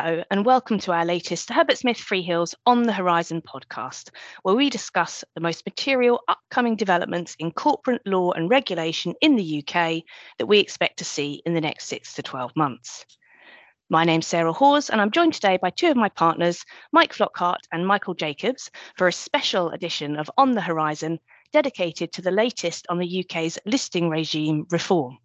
Hello, and welcome to our latest Herbert Smith Freehills On the Horizon podcast, where we discuss the most material upcoming developments in corporate law and regulation in the UK that we expect to see in the next six to 12 months. My name's Sarah Hawes, and I'm joined today by two of my partners, Mike Flockhart and Michael Jacobs, for a special edition of On the Horizon dedicated to the latest on the UK's listing regime reform.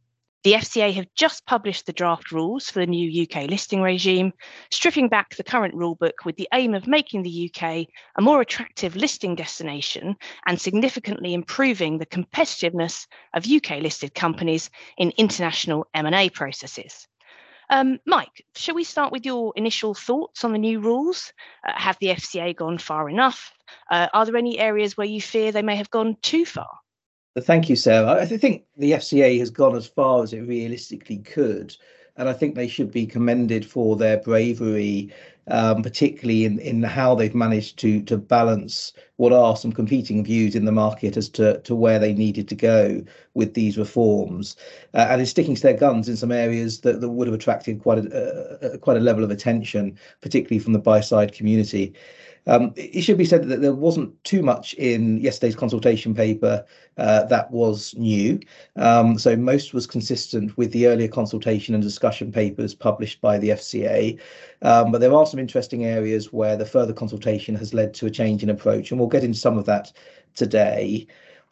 The FCA have just published the draft rules for the new UK listing regime, stripping back the current rulebook with the aim of making the UK a more attractive listing destination and significantly improving the competitiveness of UK listed companies in international M&A processes. Um, Mike, shall we start with your initial thoughts on the new rules? Uh, have the FCA gone far enough? Uh, are there any areas where you fear they may have gone too far? Thank you, Sarah. I think the FCA has gone as far as it realistically could, and I think they should be commended for their bravery, um, particularly in, in how they've managed to to balance what are some competing views in the market as to, to where they needed to go with these reforms, uh, and in sticking to their guns in some areas that, that would have attracted quite a uh, quite a level of attention, particularly from the buy side community. Um, it should be said that there wasn't too much in yesterday's consultation paper uh, that was new. Um, so most was consistent with the earlier consultation and discussion papers published by the FCA. Um, but there are some interesting areas where the further consultation has led to a change in approach, and we'll get into some of that today.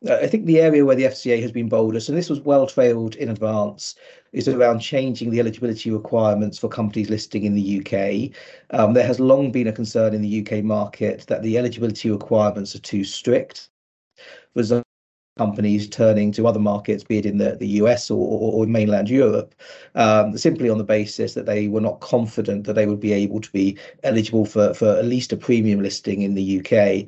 I think the area where the FCA has been boldest, and this was well trailed in advance, is around changing the eligibility requirements for companies listing in the UK. Um, there has long been a concern in the UK market that the eligibility requirements are too strict, resulting companies turning to other markets, be it in the, the US or, or, or mainland Europe, um, simply on the basis that they were not confident that they would be able to be eligible for, for at least a premium listing in the UK.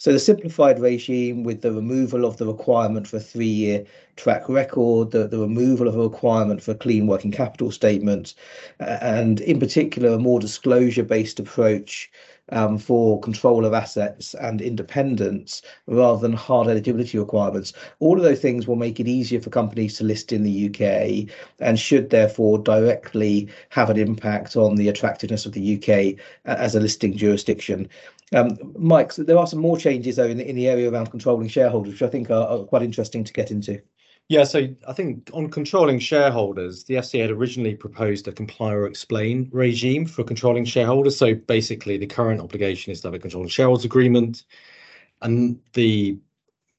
So the simplified regime with the removal of the requirement for a three-year track record, the, the removal of a requirement for a clean working capital statement, and in particular a more disclosure-based approach um, for control of assets and independence rather than hard eligibility requirements. All of those things will make it easier for companies to list in the UK and should therefore directly have an impact on the attractiveness of the UK as a listing jurisdiction. Um, Mike, so there are some more changes though in the, in the area around controlling shareholders, which I think are, are quite interesting to get into. Yeah, so I think on controlling shareholders, the FCA had originally proposed a comply or explain regime for controlling shareholders. So basically, the current obligation is to have a controlling shareholders agreement, and the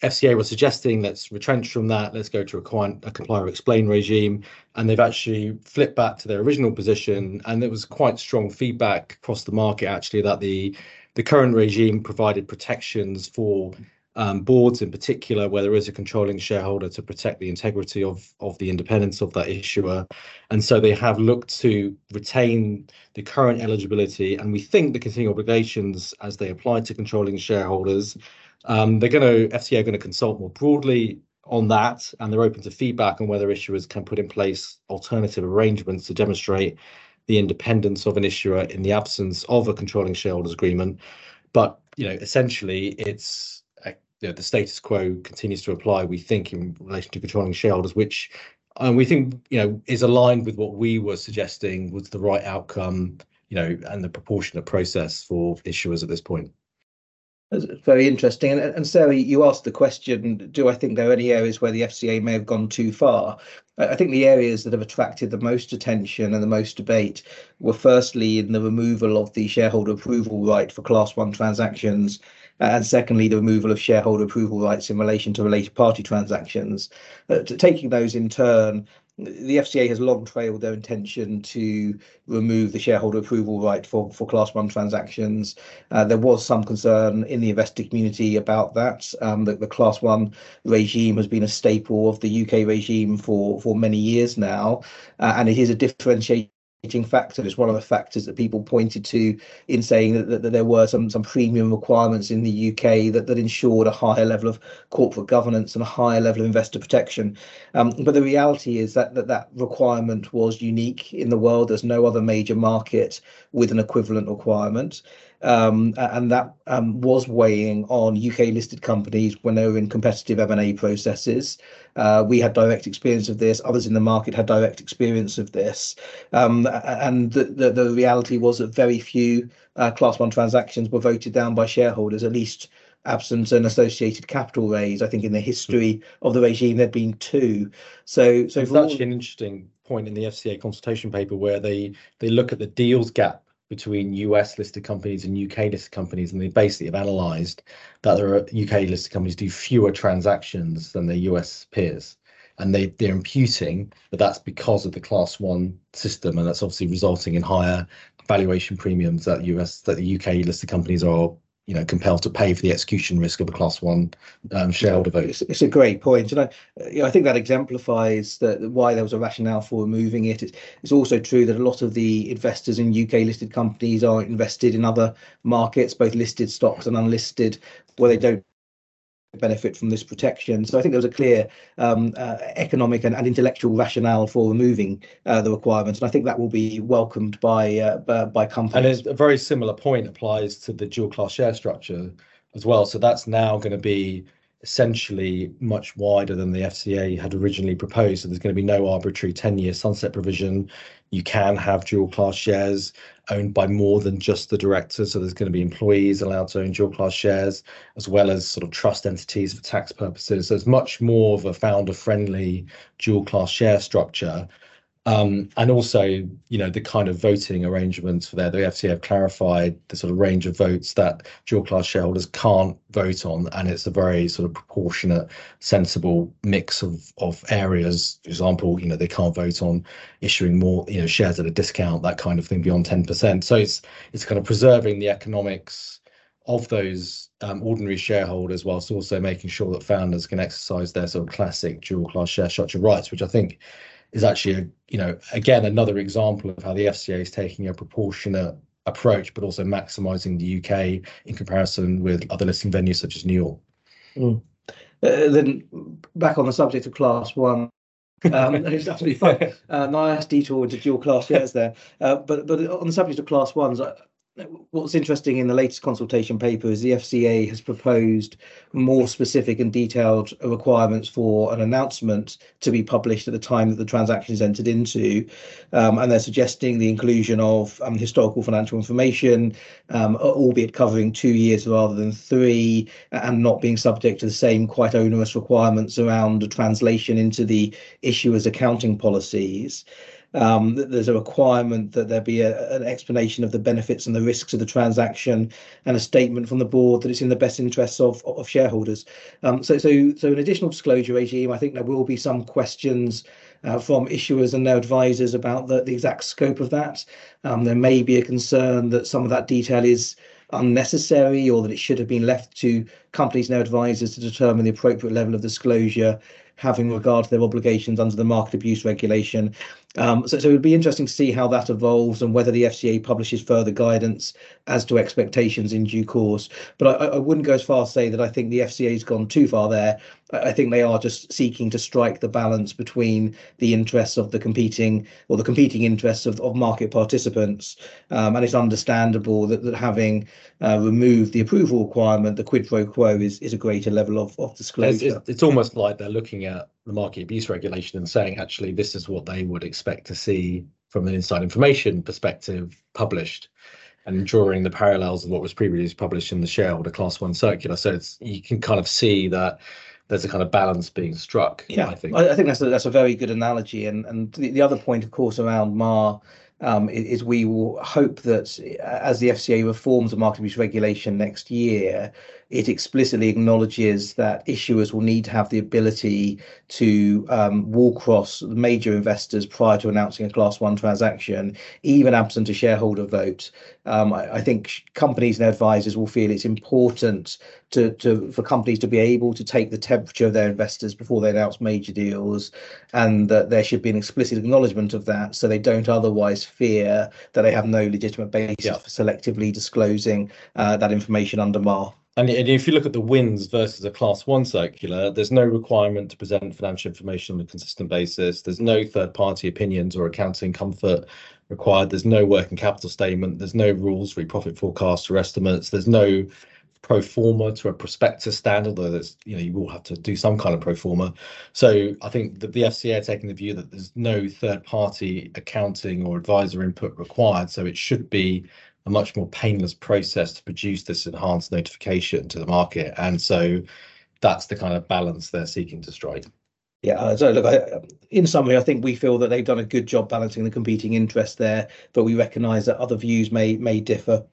FCA was suggesting let's retrench from that, let's go to a, a comply or explain regime, and they've actually flipped back to their original position. And there was quite strong feedback across the market actually that the the current regime provided protections for um, boards in particular, where there is a controlling shareholder to protect the integrity of of the independence of that issuer, and so they have looked to retain the current eligibility, and we think the continuing obligations as they apply to controlling shareholders. Um, they're going to FCA are going to consult more broadly on that, and they're open to feedback on whether issuers can put in place alternative arrangements to demonstrate the independence of an issuer in the absence of a controlling shareholders agreement. But you know, essentially, it's uh, you know, the status quo continues to apply. We think in relation to controlling shareholders, which um, we think you know is aligned with what we were suggesting was the right outcome. You know, and the proportionate process for issuers at this point. That's very interesting. And, and Sarah, you asked the question, do I think there are any areas where the FCA may have gone too far? I think the areas that have attracted the most attention and the most debate were firstly in the removal of the shareholder approval right for class one transactions, and secondly, the removal of shareholder approval rights in relation to related party transactions. Uh, taking those in turn, the FCA has long trailed their intention to remove the shareholder approval right for, for Class 1 transactions. Uh, there was some concern in the investor community about that. Um, the, the Class 1 regime has been a staple of the UK regime for, for many years now, uh, and it is a differentiating factor is one of the factors that people pointed to in saying that, that, that, there were some some premium requirements in the UK that, that ensured a higher level of corporate governance and a higher level of investor protection. Um, but the reality is that, that that requirement was unique in the world. There's no other major market with an equivalent requirement. Um, and that um, was weighing on UK listed companies when they were in competitive M&A processes. Uh, we had direct experience of this. Others in the market had direct experience of this, um, and the, the, the reality was that very few uh, Class One transactions were voted down by shareholders, at least absent an associated capital raise. I think in the history of the regime there'd been two. So, so it's actually an interesting point in the FCA consultation paper where they they look at the deals gap between US listed companies and UK listed companies, and they basically have analysed that there are UK listed companies do fewer transactions than their US peers. And they, they're imputing that that's because of the class one system, and that's obviously resulting in higher valuation premiums that US that the UK listed companies are you know compelled to pay for the execution risk of a class one um, shareholder vote. It's, it's, a great point, and I, you know, I think that exemplifies that why there was a rationale for removing it. It's, it's also true that a lot of the investors in UK listed companies are invested in other markets, both listed stocks and unlisted, where they don't benefit from this protection. So I think there was a clear um, uh, economic and, and, intellectual rationale for removing uh, the requirements, and I think that will be welcomed by uh, by companies. And a very similar point applies to the dual class share structure as well. So that's now going to be essentially much wider than the FCA had originally proposed. So there's going to be no arbitrary 10-year sunset provision. You can have dual class shares owned by more than just the directors. So there's going to be employees allowed to own dual class shares, as well as sort of trust entities for tax purposes. So it's much more of a founder friendly dual class share structure um, and also, you know, the kind of voting arrangements for there, the FCA have clarified the sort of range of votes that dual class shareholders can't vote on, and it's a very sort of proportionate, sensible mix of of areas. For example, you know, they can't vote on issuing more, you know, shares at a discount, that kind of thing beyond ten percent. So it's it's kind of preserving the economics of those um, ordinary shareholders whilst also making sure that founders can exercise their sort of classic dual class share structure rights, which I think is actually, a, you know, again, another example of how the FCA is taking a proportionate approach, but also maximising the UK in comparison with other listing venues such as New York. Mm. Uh, then back on the subject of Class One. um, it's absolutely fun. Uh, nice detour into dual class shares there. Uh, but but on the subject of class ones, what's interesting in the latest consultation paper is the FCA has proposed more specific and detailed requirements for an announcement to be published at the time that the transaction is entered into. Um, and they're suggesting the inclusion of um, historical financial information, um, albeit covering two years rather than three, and not being subject to the same quite onerous requirements around a translation into the issuer's accounting policies um, there's a requirement that there be a, an explanation of the benefits and the risks of the transaction and a statement from the board that it's in the best interests of, of shareholders. Um, so, so, so an additional disclosure regime, I think there will be some questions uh, from issuers and their advisors about the, the exact scope of that. Um, there may be a concern that some of that detail is unnecessary or that it should have been left to companies and their advisors to determine the appropriate level of disclosure having regard to their obligations under the market abuse regulation. Um, so, so it would be interesting to see how that evolves and whether the FCA publishes further guidance as to expectations in due course. But I, I wouldn't go as far as say that I think the FCA has gone too far there. I think they are just seeking to strike the balance between the interests of the competing or the competing interests of, of market participants. Um, and it's understandable that, that having uh, removed the approval requirement, the quid pro quo is, is a greater level of, of disclosure. It's, it's almost like they're looking at the market abuse regulation and saying, actually, this is what they would expect to see from an inside information perspective published and drawing the parallels of what was previously published in the shareholder class one circular. So it's you can kind of see that there's a kind of balance being struck. Yeah, I think I, think that's a, that's a very good analogy. And and the, the other point, of course, around MAR um, is we will hope that as the FCA reforms the market abuse regulation next year, it explicitly acknowledges that issuers will need to have the ability to um, wall cross major investors prior to announcing a class one transaction, even absent a shareholder vote. Um, I, I, think companies and advisors will feel it's important to, to for companies to be able to take the temperature of their investors before they announce major deals, and that there should be an explicit acknowledgement of that, so they don't otherwise fear that they have no legitimate basis yeah. for selectively disclosing uh, that information under MAR. And, if you look at the wins versus a class one circular, there's no requirement to present financial information on a consistent basis. There's no third party opinions or accounting comfort required. There's no working capital statement. There's no rules for profit forecasts or estimates. There's no pro forma to a prospectus standard, though there's, you know, you will have to do some kind of pro forma. So I think that the FCA are taking the view that there's no third-party accounting or advisor input required, so it should be a much more painless process to produce this enhanced notification to the market. And so that's the kind of balance they're seeking to strike. Yeah, uh, so look, I, in summary, I think we feel that they've done a good job balancing the competing interests there, but we recognise that other views may may differ.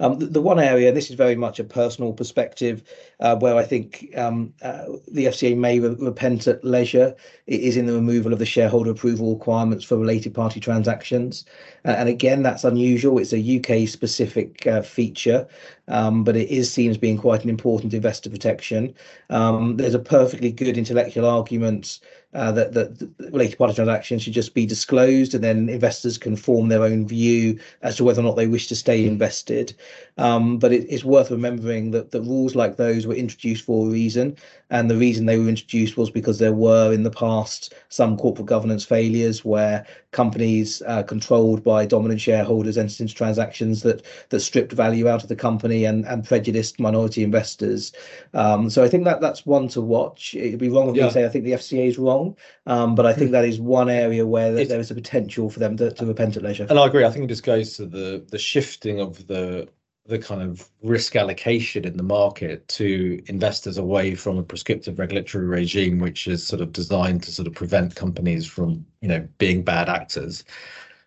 Um, the, the, one area, and this is very much a personal perspective, uh, where I think um, uh, the FCA may re- repent at leisure, is in the removal of the shareholder approval requirements for related party transactions. Uh, and again, that's unusual. It's a UK specific uh, feature, but it is seen as being quite an important investor protection. Um, there's a perfectly good intellectual argument uh, that, that related party transactions should just be disclosed and then investors can form their own view as to whether or not they wish to stay invested. Um, but it, it's worth remembering that the rules like those were introduced for a reason. And the reason they were introduced was because there were in the past some corporate governance failures where companies uh, controlled by dominant shareholders entered into transactions that that stripped value out of the company and, and prejudiced minority investors. Um, so I think that that's one to watch. It'd be wrong of yeah. me to say I think the FCA is wrong, um, but I think mm. that is one area where there is a potential for them to, to repent at leisure. And I agree. I think it just goes to the the shifting of the the kind of risk allocation in the market to investors away from a prescriptive regulatory regime, which is sort of designed to sort of prevent companies from, you know, being bad actors.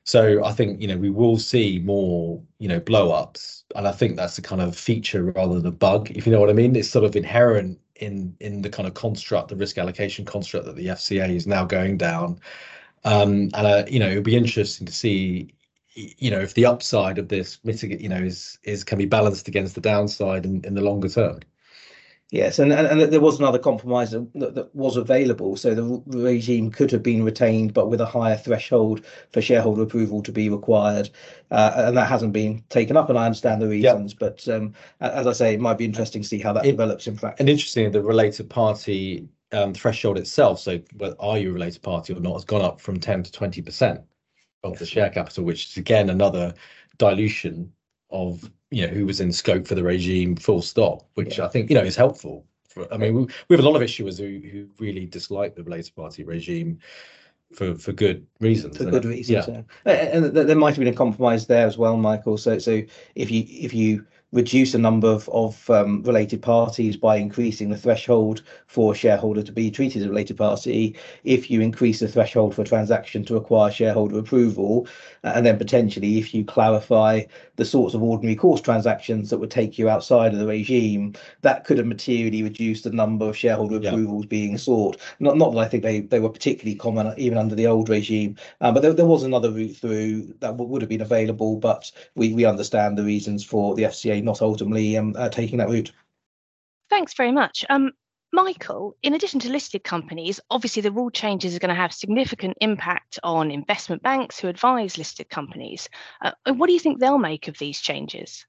So I think, you know, we will see more, you know, blow ups. And I think that's a kind of feature rather than a bug, if you know what I mean. It's sort of inherent in in the kind of construct, the risk allocation construct that the FCA is now going down. Um, and uh, you know, it'll be interesting to see, you know if the upside of this mitigate you know is is can be balanced against the downside in, in the longer term. Yes and, and, and there was another compromise that, that was available. So the regime could have been retained but with a higher threshold for shareholder approval to be required. Uh, and that hasn't been taken up and i understand the reasons yep. but um, as i say it might be interesting to see how that it, develops in practice and interesting the related party um, threshold itself so well, are you a related party or not has gone up from 10 to 20 percent of the share capital, which is again another dilution of you know who was in scope for the regime, full stop, which yeah. I think you know is helpful. For, I mean, we, we have a lot of issuers who who really dislike the related party regime for for good reasons. For good reasons, yeah. yeah. And there might have been a compromise there as well, Michael. So so if you if you reduce the number of, of um, related parties by increasing the threshold for a shareholder to be treated as a related party. If you increase the threshold for a transaction to acquire shareholder approval, uh, and then potentially if you clarify the sorts of ordinary course transactions that would take you outside of the regime, that could have materially reduced the number of shareholder yeah. approvals being sought. Not, not that I think they, they were particularly common even under the old regime, um, but there, there was another route through that would have been available, but we, we understand the reasons for the FCA not ultimately um, uh, taking that route. Thanks very much. Um, Michael, in addition to listed companies, obviously the rule changes are going to have significant impact on investment banks who advise listed companies. Uh, what do you think they'll make of these changes?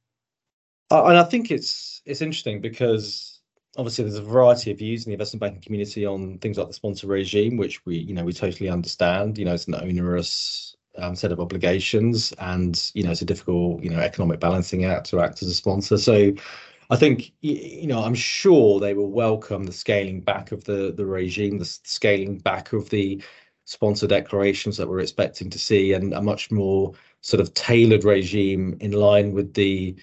Uh, and I think it's it's interesting because obviously there's a variety of views in the investment banking community on things like the sponsor regime, which we you know we totally understand. You know, it's an onerous Um, set of obligations, and you know it's a difficult you know economic balancing act to act as a sponsor. So I think you know I'm sure they will welcome the scaling back of the the regime, the scaling back of the sponsor declarations that we're expecting to see, and a much more sort of tailored regime in line with the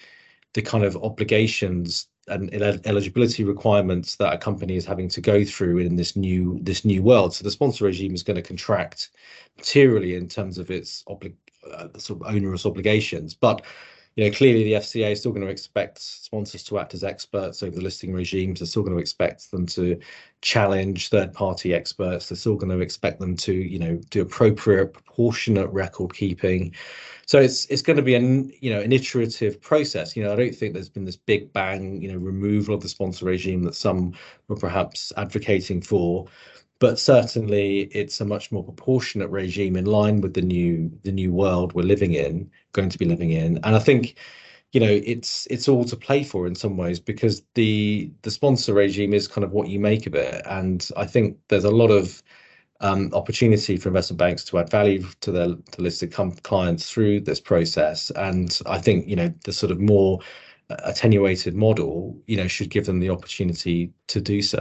the kind of obligations and eligibility requirements that a company is having to go through in this new this new world. So the sponsor regime is going to contract materially in terms of its obli- uh, sort of onerous obligations, but you know clearly the FCA is still going to expect sponsors to act as experts over the listing regimes. They're still going to expect them to challenge third-party experts. They're still going to expect them to you know do appropriate proportionate record keeping so it's it's going to be an you know an iterative process. You know, I don't think there's been this big bang you know removal of the sponsor regime that some were perhaps advocating for, but certainly it's a much more proportionate regime in line with the new the new world we're living in, going to be living in, and I think you know it's it's all to play for in some ways because the the sponsor regime is kind of what you make of it and i think there's a lot of um, opportunity for investment banks to add value to their listed clients through this process. And I think, you know, the sort of more uh, attenuated model, you know, should give them the opportunity to do so.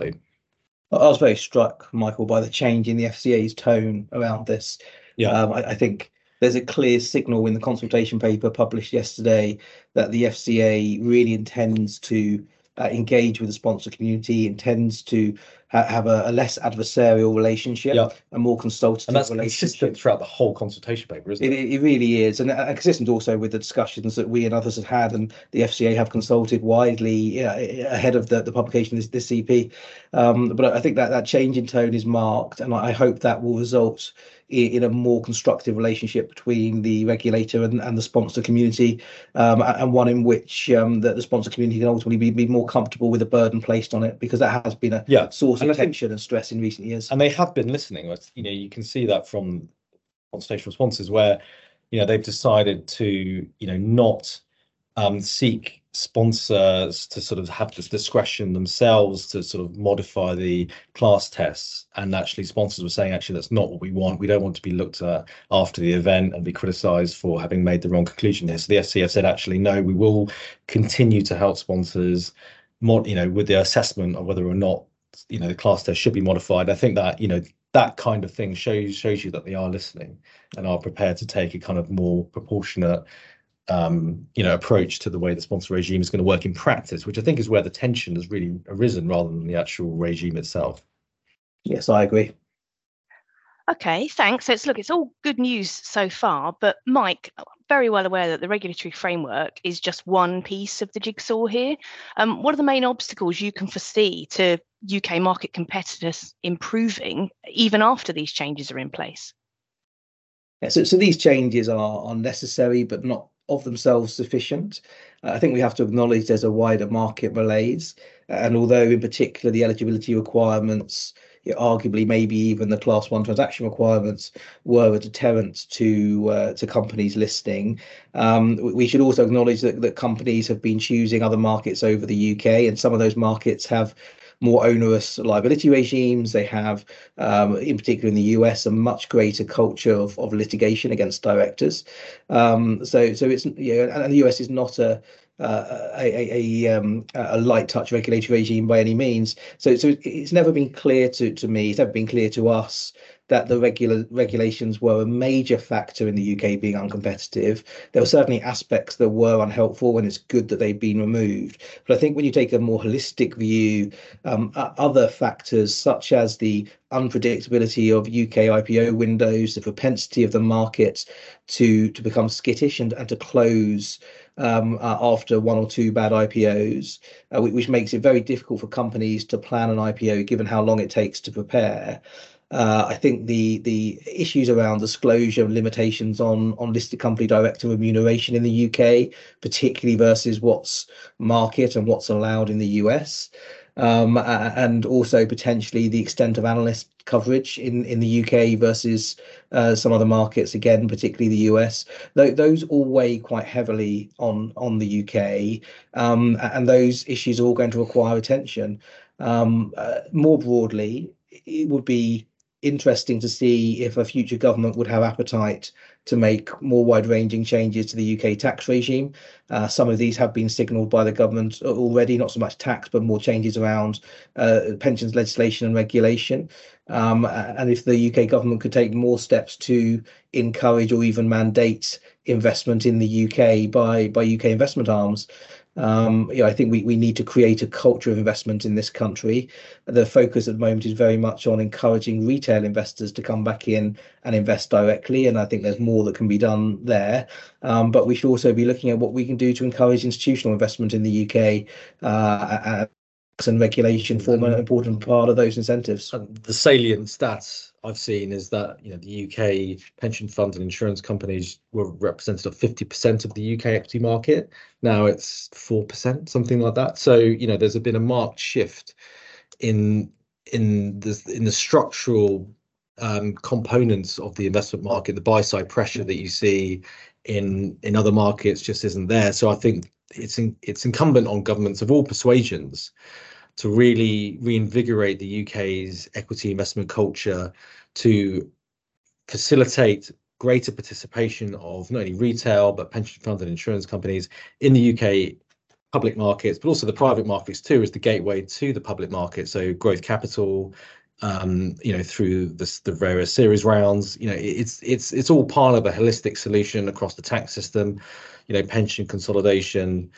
I was very struck, Michael, by the change in the FCA's tone around this. Yeah. Um, I think there's a clear signal in the consultation paper published yesterday that the FCA really intends to uh, engage with the sponsor community, intends to have a less adversarial relationship. Yeah A more consultative relationship. And that's consistent throughout the whole consultation paper, isn't it? It really is, and uh, uh, consistent also with the discussions that we and others have had, and the FCA have consulted widely ahead of the the publication of this CP. Um, but I think that that change in tone is marked, and I hope that will result in a more constructive relationship between the regulator and and the sponsor community, um, and one in which um, the sponsor community can ultimately be more comfortable with the burden placed on it, because that has been a- Yeah Source of tension and stress in recent years. And they have been listening. You know, you can see that from consultation responses, where, you know, they've decided to, you know, not um, seek sponsors to sort of have this discretion themselves to sort of modify the class tests. And actually, sponsors were saying, "Actually, that's not what we want. We don't want to be looked at after the event and be criticized for having made the wrong conclusion here." So the FCA said, "Actually, no, we will continue to help sponsors more you know, with the assessment of whether or not, you know, the class test should be modified." I think that, you know, that kind of thing shows shows you that they are listening and are prepared to take a kind of more proportionate, um, you know, approach to the way the sponsor regime is gonna work in practice, which I think is where the tension has really arisen, rather than the actual regime itself. Yes, I agree. Okay, thanks. So it's, look, it's all good news so far, but Mike, very well aware that the regulatory framework is just one piece of the jigsaw here. Um, What are the main obstacles you can foresee to UK market competitiveness improving even after these changes are in place? Yeah, so these changes are necessary, but not of themselves sufficient. I think we have to acknowledge there's a wider market malaise, and although in particular, the eligibility requirements, arguably, maybe even the Class 1 transaction requirements, were a deterrent to uh, companies listing, um, we should also acknowledge that companies have been choosing other markets over the U.K., and some of those markets have more onerous liability regimes. They have, um, in particular in the U.S., a much greater culture of of litigation against directors. Um, so so it's, you know, and the U.S. is not a uh, a um, a light touch regulatory regime by any means. So so it's never been clear to, to me, it's never been clear to us that the regular regulations were a major factor in the U.K. being uncompetitive. There were certainly aspects that were unhelpful, and it's good that they've been removed. But I think when you take a more holistic view, um, other factors, such as the unpredictability of U.K. IPO windows, the propensity of the market to to become skittish and to close um, after one or two bad IPOs, uh, which makes it very difficult for companies to plan an IPO, given how long it takes to prepare. Uh, I think the the issues around disclosure and limitations on on listed company director remuneration in the U.K., particularly versus what's market and what's allowed in the U.S., um, and also potentially the extent of analyst coverage in in the U.K. versus uh, some other markets, again, particularly the U.S. Those all weigh quite heavily on on the U.K., um, and those issues are all going to require attention. Um, uh, more broadly, it would be interesting to see if a future government would have appetite to make more wide-ranging changes to the U.K. tax regime. Uh, some of these have been signaled by the government already, not so much tax, but more changes around uh, pensions legislation and regulation. Um, and if the U.K. government could take more steps to encourage or even mandate investment in the U.K. by U.K. investment arms, Um, you know, I think we we need to create a culture of investment in this country. The focus at the moment is very much on encouraging retail investors to come back in and invest directly, and I think there's more that can be done there. Um, but we should also be looking at what we can do to encourage institutional investment in the U.K., uh, and regulation form an important part of those incentives. And The salient stats I've seen is that, you know, the U.K. pension funds and insurance companies were represented at 50% of the U.K. equity market. Now it's 4%, something like that. So, you know, there's been a marked shift in in the in the structural um, components of the investment market. The buy-side pressure that you see in in other markets just isn't there. So I think it's it's incumbent on governments of all persuasions to really reinvigorate the UK's equity investment culture to facilitate greater participation of not only retail but pension funds and insurance companies in the UK public markets, but also the private markets too, as the gateway to the public market. So growth capital, um, you know, through the, the various series rounds, you know, it's it's it's all part of a holistic solution across the tax system, you know, pension consolidation,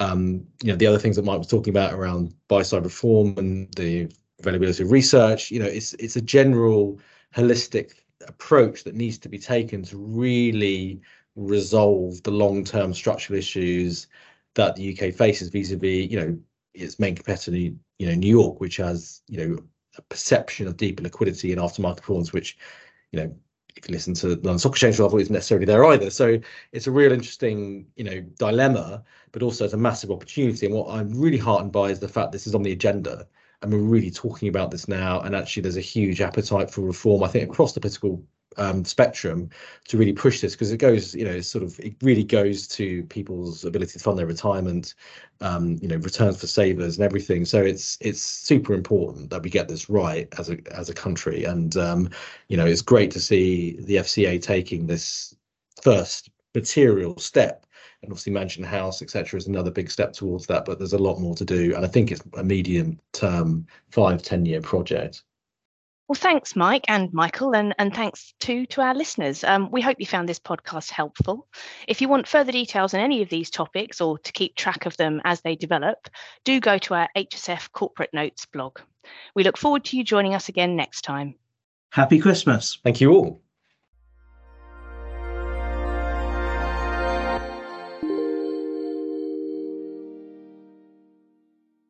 um, you know, the other things that Mike was talking about around buy side reform and the availability of research, you know, it's it's a general holistic approach that needs to be taken to really resolve the long-term structural issues that the UK faces vis-a-vis, you know, its main competitor, you know, New York, which has, you know, a perception of deeper liquidity and aftermarket performance, which, you know, if you listen to the London Stock Exchange level, isn't necessarily there either. So it's a real interesting, you know, dilemma, but also it's a massive opportunity. And what I'm really heartened by is the fact this is on the agenda and we're really talking about this now. And actually, there's a huge appetite for reform, I think, across the political um, spectrum to really push this because it goes, you know, sort of it really goes to people's ability to fund their retirement, um, you know, returns for savers and everything. So it's it's super important that we get this right as a as a country, and um, you know, it's great to see the FCA taking this first material step. And obviously, Mansion House, etc., is another big step towards that. But there's a lot more to do, and I think it's a medium-term, five, ten-year project. Well, thanks, Mike and Michael, and, and thanks too to our listeners. Um, we hope you found this podcast helpful. If you want further details on any of these topics or to keep track of them as they develop, do go to our HSF Corporate Notes blog. We look forward to you joining us again next time. Happy Christmas. Thank you all.